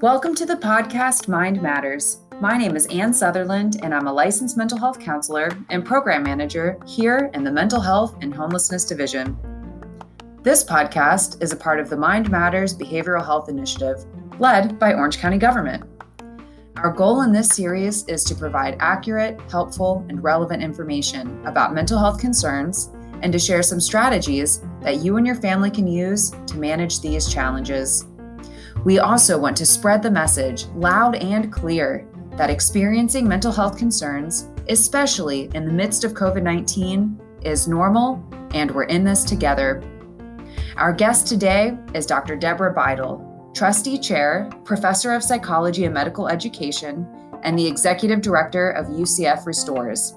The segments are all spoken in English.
Welcome to the podcast Mind Matters. My name is Ann Sutherland, and I'm a licensed mental health counselor and program manager here in the Mental Health and Homelessness Division. This podcast is a part of the Mind Matters Behavioral Health Initiative, led by Orange County Government. Our goal in this series is to provide accurate, helpful, and relevant information about mental health concerns and to share some strategies that you and your family can use to manage these challenges. We also want to spread the message loud and clear that experiencing mental health concerns, especially in the midst of COVID 19, is normal and we're in this together. Our guest today is Dr. Deborah Beidel, Trustee Chair, Professor of Psychology and Medical Education, and the Executive Director of UCF Restores.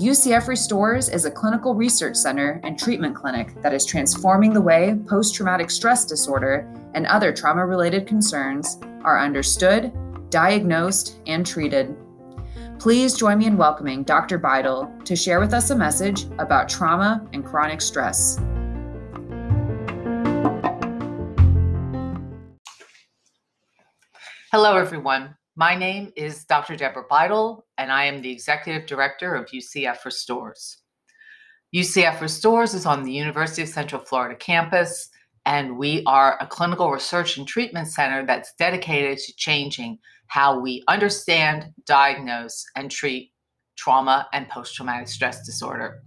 UCF Restores is a clinical research center and treatment clinic that is transforming the way post traumatic stress disorder and other trauma related concerns are understood, diagnosed, and treated. Please join me in welcoming Dr. Beidel to share with us a message about trauma and chronic stress. Hello, everyone. My name is Dr. Deborah Beidel, and I am the Executive Director of UCF Restores. UCF Restores is on the University of Central Florida campus, and we are a clinical research and treatment center that's dedicated to changing how we understand, diagnose, and treat trauma and post traumatic stress disorder.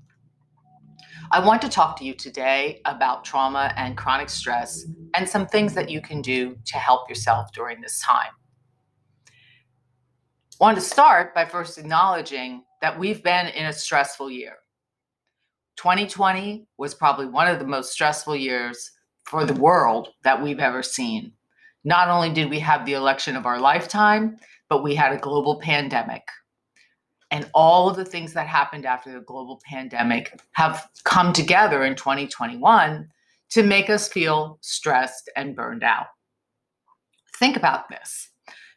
I want to talk to you today about trauma and chronic stress and some things that you can do to help yourself during this time want to start by first acknowledging that we've been in a stressful year. 2020 was probably one of the most stressful years for the world that we've ever seen. Not only did we have the election of our lifetime, but we had a global pandemic. And all of the things that happened after the global pandemic have come together in 2021 to make us feel stressed and burned out. Think about this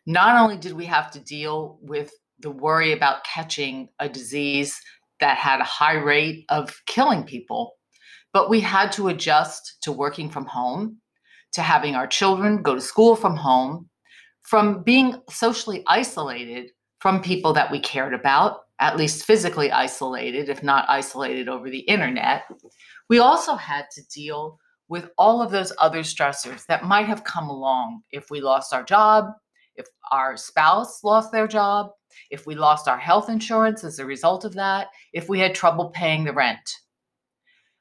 not only did we have to deal with the worry about catching a disease that had a high rate of killing people, but we had to adjust to working from home, to having our children go to school from home, from being socially isolated from people that we cared about, at least physically isolated, if not isolated over the internet. We also had to deal with all of those other stressors that might have come along if we lost our job, if our spouse lost their job, if we lost our health insurance as a result of that, if we had trouble paying the rent.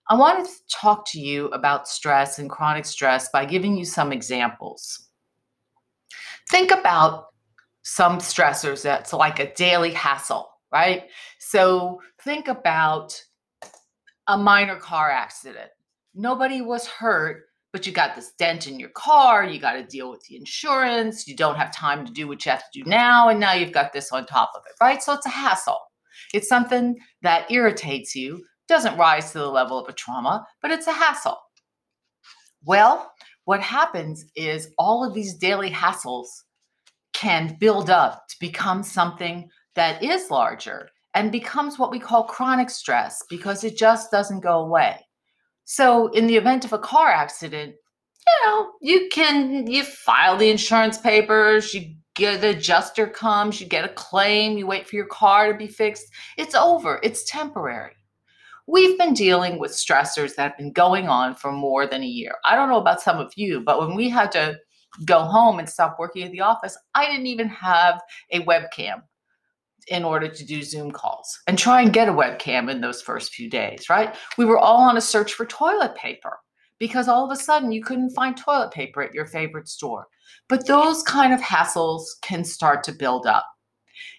I wanted to talk to you about stress and chronic stress by giving you some examples. Think about some stressors that's like a daily hassle, right? So think about a minor car accident. Nobody was hurt, but you got this dent in your car, you got to deal with the insurance, you don't have time to do what you have to do now, and now you've got this on top of it, right? So it's a hassle. It's something that irritates you, doesn't rise to the level of a trauma, but it's a hassle. Well, what happens is all of these daily hassles can build up to become something that is larger and becomes what we call chronic stress because it just doesn't go away. So, in the event of a car accident, you know, you can you file the insurance papers, you get the adjuster comes, you get a claim, you wait for your car to be fixed. It's over. It's temporary. We've been dealing with stressors that have been going on for more than a year. I don't know about some of you, but when we had to go home and stop working at the office, I didn't even have a webcam in order to do Zoom calls and try and get a webcam in those first few days, right? We were all on a search for toilet paper because all of a sudden you couldn't find toilet paper at your favorite store. But those kind of hassles can start to build up.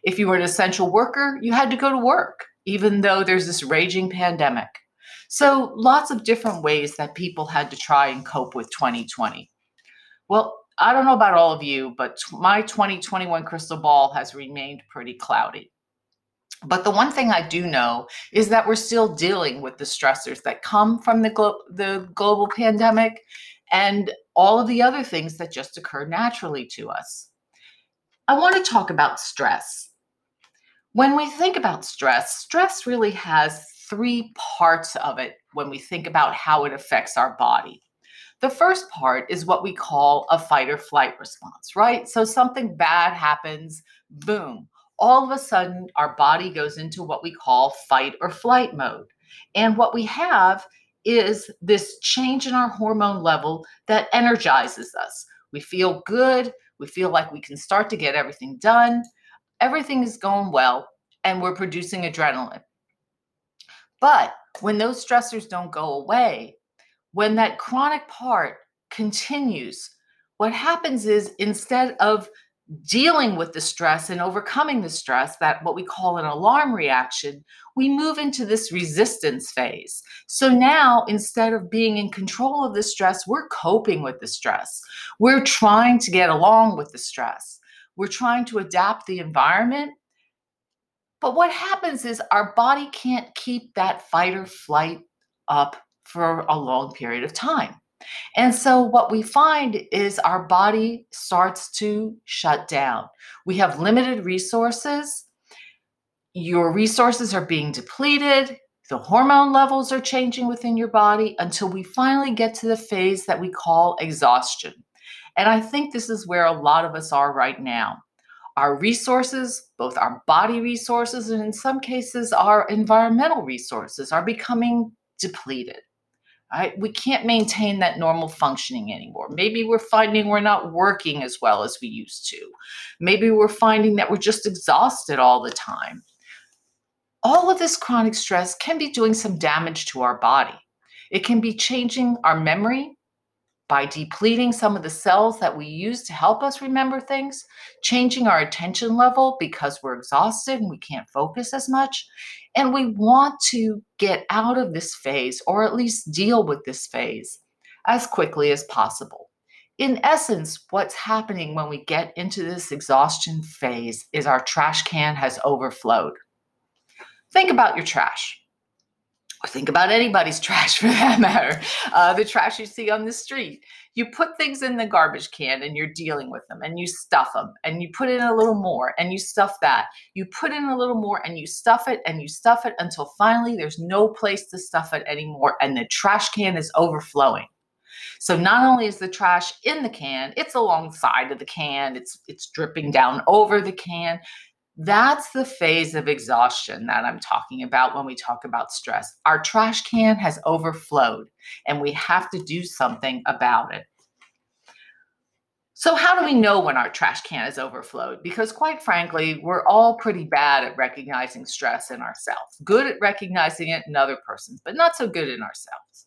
If you were an essential worker, you had to go to work, even though there's this raging pandemic. So, lots of different ways that people had to try and cope with 2020. Well, I don't know about all of you, but my 2021 crystal ball has remained pretty cloudy. But the one thing I do know is that we're still dealing with the stressors that come from the, glo- the global pandemic and all of the other things that just occur naturally to us. I want to talk about stress. When we think about stress, stress really has three parts of it when we think about how it affects our body. The first part is what we call a fight or flight response, right? So something bad happens, boom. All of a sudden, our body goes into what we call fight or flight mode. And what we have is this change in our hormone level that energizes us. We feel good. We feel like we can start to get everything done. Everything is going well, and we're producing adrenaline. But when those stressors don't go away, when that chronic part continues, what happens is instead of dealing with the stress and overcoming the stress, that what we call an alarm reaction, we move into this resistance phase. So now, instead of being in control of the stress, we're coping with the stress. We're trying to get along with the stress. We're trying to adapt the environment. But what happens is our body can't keep that fight or flight up for a long period of time. And so, what we find is our body starts to shut down. We have limited resources. Your resources are being depleted. The hormone levels are changing within your body until we finally get to the phase that we call exhaustion. And I think this is where a lot of us are right now. Our resources, both our body resources and in some cases our environmental resources, are becoming depleted. We can't maintain that normal functioning anymore. Maybe we're finding we're not working as well as we used to. Maybe we're finding that we're just exhausted all the time. All of this chronic stress can be doing some damage to our body. It can be changing our memory by depleting some of the cells that we use to help us remember things, changing our attention level because we're exhausted and we can't focus as much. And we want to get out of this phase or at least deal with this phase as quickly as possible. In essence, what's happening when we get into this exhaustion phase is our trash can has overflowed. Think about your trash think about anybody's trash for that matter, uh, the trash you see on the street. You put things in the garbage can and you're dealing with them and you stuff them and you put in a little more and you stuff that. You put in a little more and you stuff it and you stuff it until finally there's no place to stuff it anymore and the trash can is overflowing. So not only is the trash in the can, it's alongside of the can, it's it's dripping down over the can. That's the phase of exhaustion that I'm talking about when we talk about stress. Our trash can has overflowed and we have to do something about it. So, how do we know when our trash can is overflowed? Because, quite frankly, we're all pretty bad at recognizing stress in ourselves, good at recognizing it in other persons, but not so good in ourselves.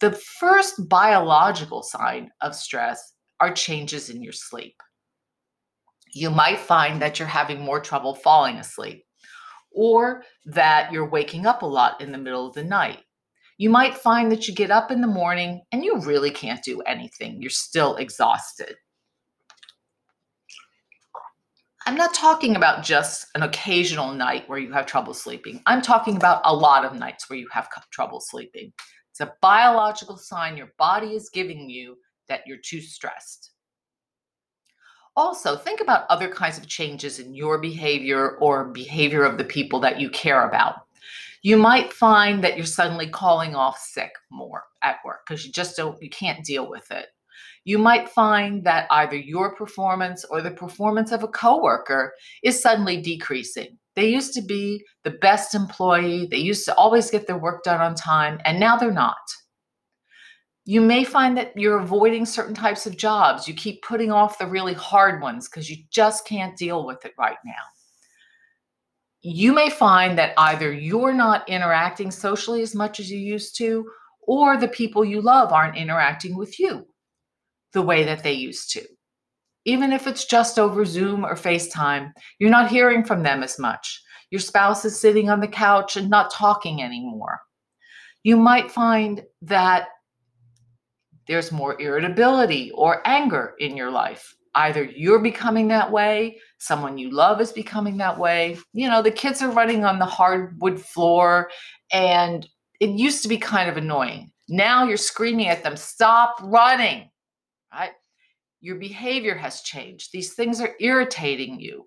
The first biological sign of stress are changes in your sleep you might find that you're having more trouble falling asleep or that you're waking up a lot in the middle of the night. You might find that you get up in the morning and you really can't do anything. You're still exhausted. I'm not talking about just an occasional night where you have trouble sleeping. I'm talking about a lot of nights where you have trouble sleeping. It's a biological sign your body is giving you that you're too stressed. Also, think about other kinds of changes in your behavior or behavior of the people that you care about. You might find that you're suddenly calling off sick more at work because you just don't, you can't deal with it. You might find that either your performance or the performance of a coworker is suddenly decreasing. They used to be the best employee, they used to always get their work done on time, and now they're not. You may find that you're avoiding certain types of jobs. You keep putting off the really hard ones because you just can't deal with it right now. You may find that either you're not interacting socially as much as you used to, or the people you love aren't interacting with you the way that they used to. Even if it's just over Zoom or FaceTime, you're not hearing from them as much. Your spouse is sitting on the couch and not talking anymore. You might find that there's more irritability or anger in your life. Either you're becoming that way, someone you love is becoming that way. You know, the kids are running on the hardwood floor, and it used to be kind of annoying. Now you're screaming at them, stop running, right? Your behavior has changed. These things are irritating you,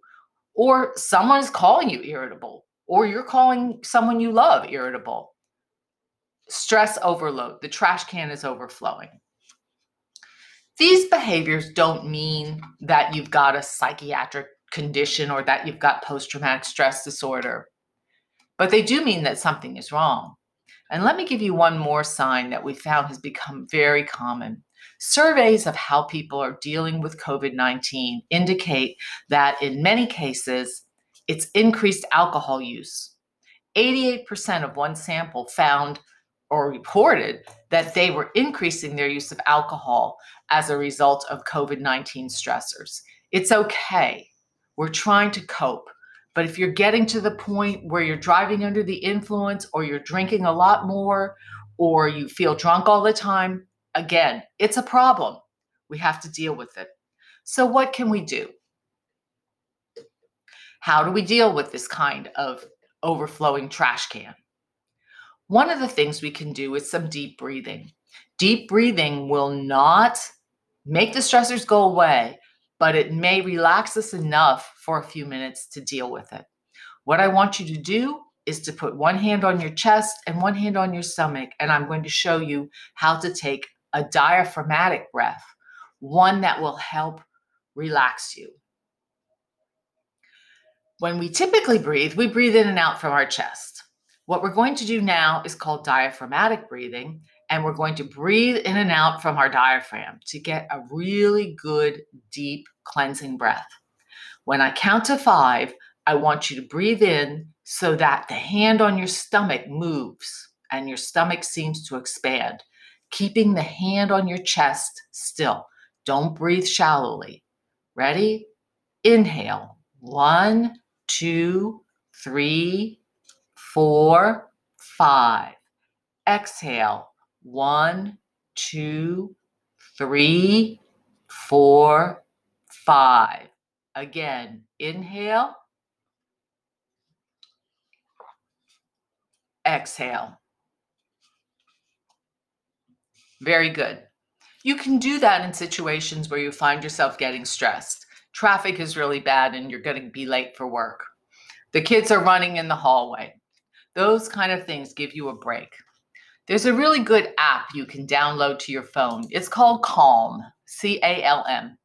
or someone is calling you irritable, or you're calling someone you love irritable. Stress overload, the trash can is overflowing. These behaviors don't mean that you've got a psychiatric condition or that you've got post traumatic stress disorder, but they do mean that something is wrong. And let me give you one more sign that we found has become very common. Surveys of how people are dealing with COVID 19 indicate that in many cases, it's increased alcohol use. 88% of one sample found or reported that they were increasing their use of alcohol as a result of COVID 19 stressors. It's okay. We're trying to cope. But if you're getting to the point where you're driving under the influence or you're drinking a lot more or you feel drunk all the time, again, it's a problem. We have to deal with it. So, what can we do? How do we deal with this kind of overflowing trash can? One of the things we can do is some deep breathing. Deep breathing will not make the stressors go away, but it may relax us enough for a few minutes to deal with it. What I want you to do is to put one hand on your chest and one hand on your stomach, and I'm going to show you how to take a diaphragmatic breath, one that will help relax you. When we typically breathe, we breathe in and out from our chest. What we're going to do now is called diaphragmatic breathing, and we're going to breathe in and out from our diaphragm to get a really good, deep cleansing breath. When I count to five, I want you to breathe in so that the hand on your stomach moves and your stomach seems to expand, keeping the hand on your chest still. Don't breathe shallowly. Ready? Inhale. One, two, three, four, five. Exhale. One, two, three, four, five. Again, inhale. Exhale. Very good. You can do that in situations where you find yourself getting stressed. Traffic is really bad and you're going to be late for work. The kids are running in the hallway. Those kind of things give you a break. There's a really good app you can download to your phone. It's called Calm, C A L M.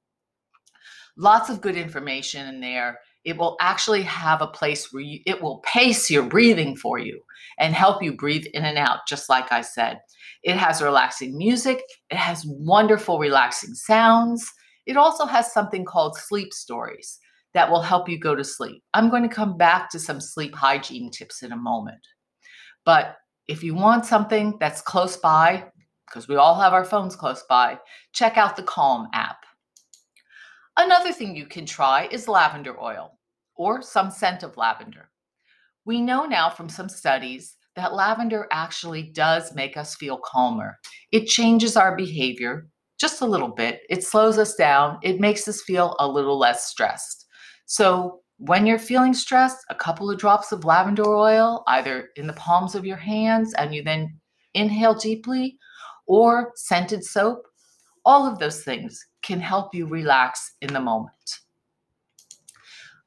Lots of good information in there. It will actually have a place where you, it will pace your breathing for you and help you breathe in and out, just like I said. It has relaxing music, it has wonderful, relaxing sounds. It also has something called sleep stories that will help you go to sleep. I'm going to come back to some sleep hygiene tips in a moment. But if you want something that's close by, because we all have our phones close by, check out the Calm app. Another thing you can try is lavender oil or some scent of lavender. We know now from some studies that lavender actually does make us feel calmer. It changes our behavior just a little bit, it slows us down, it makes us feel a little less stressed. So when you're feeling stressed, a couple of drops of lavender oil, either in the palms of your hands, and you then inhale deeply, or scented soap, all of those things can help you relax in the moment.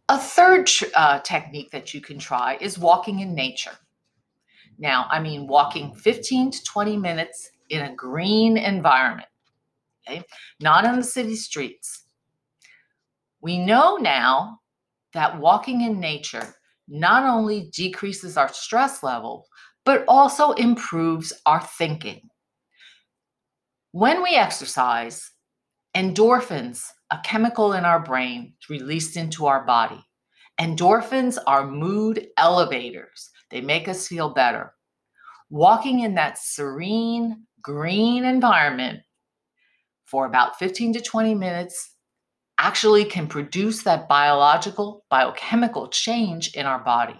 A third uh, technique that you can try is walking in nature. Now, I mean walking 15 to 20 minutes in a green environment, okay? Not on the city streets, we know now that walking in nature not only decreases our stress level, but also improves our thinking. When we exercise, endorphins, a chemical in our brain, is released into our body. Endorphins are mood elevators, they make us feel better. Walking in that serene, green environment for about 15 to 20 minutes actually can produce that biological, biochemical change in our body.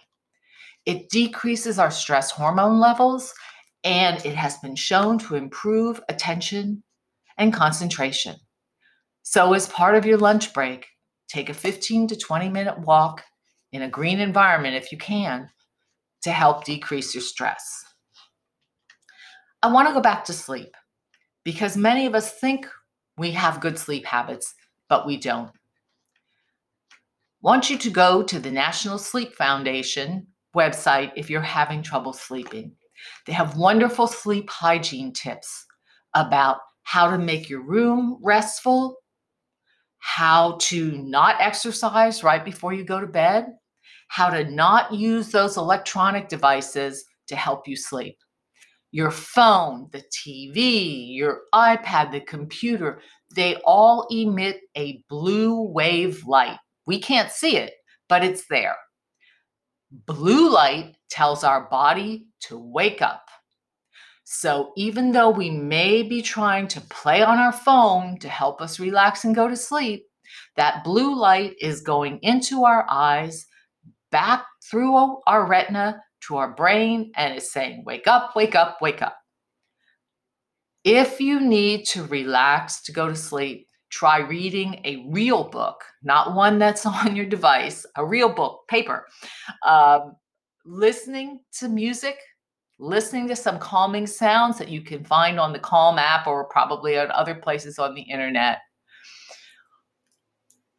It decreases our stress hormone levels and it has been shown to improve attention and concentration. So, as part of your lunch break, take a 15 to 20 minute walk in a green environment if you can to help decrease your stress. I want to go back to sleep because many of us think we have good sleep habits but we don't. Want you to go to the National Sleep Foundation website if you're having trouble sleeping. They have wonderful sleep hygiene tips about how to make your room restful, how to not exercise right before you go to bed, how to not use those electronic devices to help you sleep. Your phone, the TV, your iPad, the computer, they all emit a blue wave light. We can't see it, but it's there. Blue light tells our body to wake up. So even though we may be trying to play on our phone to help us relax and go to sleep, that blue light is going into our eyes, back through our retina to our brain, and is saying, Wake up, wake up, wake up. If you need to relax to go to sleep, try reading a real book, not one that's on your device, a real book, paper. Um, listening to music, listening to some calming sounds that you can find on the Calm app or probably at other places on the internet,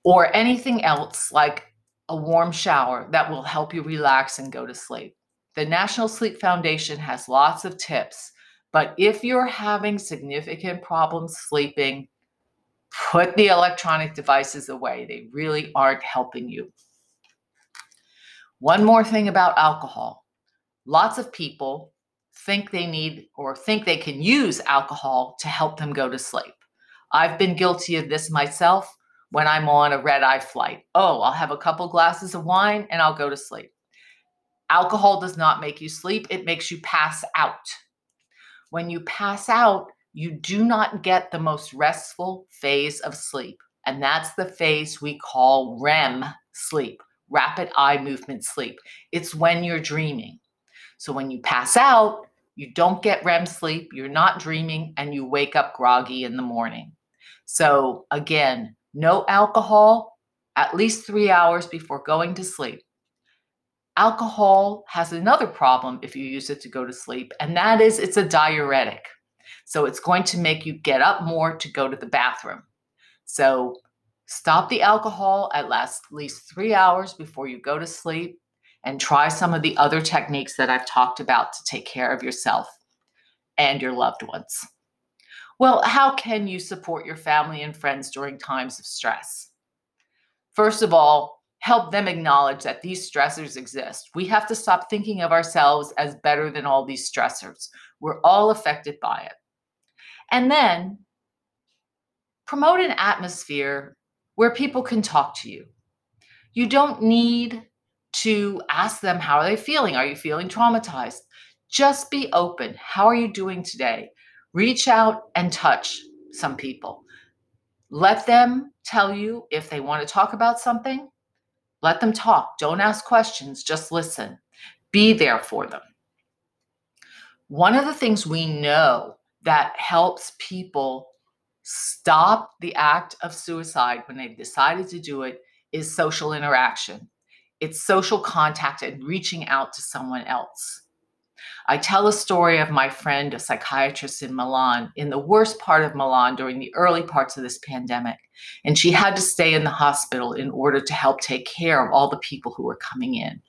or anything else like a warm shower that will help you relax and go to sleep. The National Sleep Foundation has lots of tips, but if you're having significant problems sleeping, put the electronic devices away. They really aren't helping you. One more thing about alcohol. Lots of people think they need or think they can use alcohol to help them go to sleep. I've been guilty of this myself when I'm on a red eye flight. Oh, I'll have a couple glasses of wine and I'll go to sleep. Alcohol does not make you sleep, it makes you pass out. When you pass out, you do not get the most restful phase of sleep. And that's the phase we call REM sleep, rapid eye movement sleep. It's when you're dreaming. So when you pass out, you don't get REM sleep, you're not dreaming, and you wake up groggy in the morning. So again, no alcohol at least three hours before going to sleep. Alcohol has another problem if you use it to go to sleep, and that is it's a diuretic. So it's going to make you get up more to go to the bathroom. So stop the alcohol at last, at least three hours before you go to sleep and try some of the other techniques that I've talked about to take care of yourself and your loved ones. Well, how can you support your family and friends during times of stress? First of all, help them acknowledge that these stressors exist. We have to stop thinking of ourselves as better than all these stressors. We're all affected by it. And then promote an atmosphere where people can talk to you. You don't need to ask them how are they feeling? Are you feeling traumatized? Just be open. How are you doing today? Reach out and touch some people. Let them tell you if they want to talk about something. Let them talk. Don't ask questions, just listen. Be there for them. One of the things we know that helps people stop the act of suicide when they've decided to do it is social interaction. It's social contact and reaching out to someone else. I tell a story of my friend, a psychiatrist in Milan, in the worst part of Milan during the early parts of this pandemic. And she had to stay in the hospital in order to help take care of all the people who were coming in.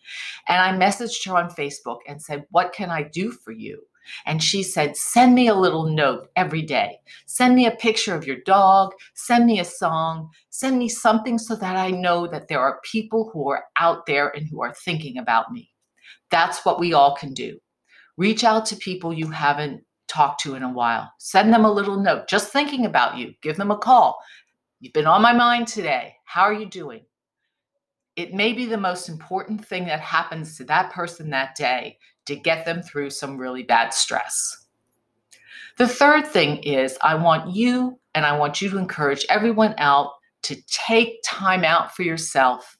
And I messaged her on Facebook and said, What can I do for you? And she said, Send me a little note every day. Send me a picture of your dog. Send me a song. Send me something so that I know that there are people who are out there and who are thinking about me. That's what we all can do. Reach out to people you haven't talked to in a while. Send them a little note, just thinking about you. Give them a call. You've been on my mind today. How are you doing? It may be the most important thing that happens to that person that day to get them through some really bad stress. The third thing is I want you and I want you to encourage everyone out to take time out for yourself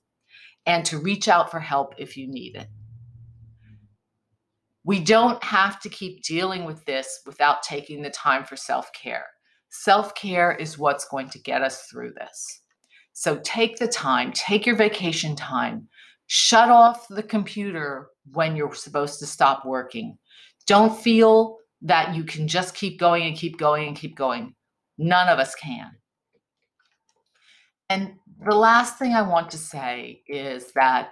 and to reach out for help if you need it. We don't have to keep dealing with this without taking the time for self care. Self care is what's going to get us through this. So take the time, take your vacation time, shut off the computer when you're supposed to stop working. Don't feel that you can just keep going and keep going and keep going. None of us can. And the last thing I want to say is that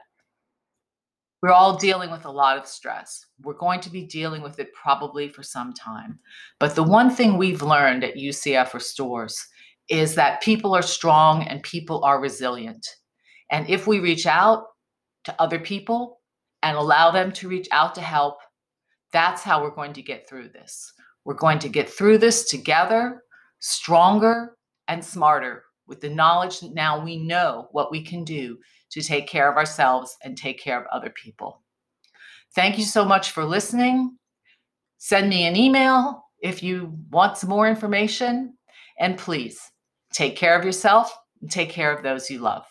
We're all dealing with a lot of stress. We're going to be dealing with it probably for some time. But the one thing we've learned at UCF Restores is that people are strong and people are resilient. And if we reach out to other people and allow them to reach out to help, that's how we're going to get through this. We're going to get through this together, stronger and smarter, with the knowledge that now we know what we can do to take care of ourselves and take care of other people. Thank you so much for listening. Send me an email if you want some more information. And please take care of yourself and take care of those you love.